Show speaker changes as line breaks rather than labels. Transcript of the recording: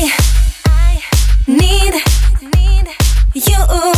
I need you.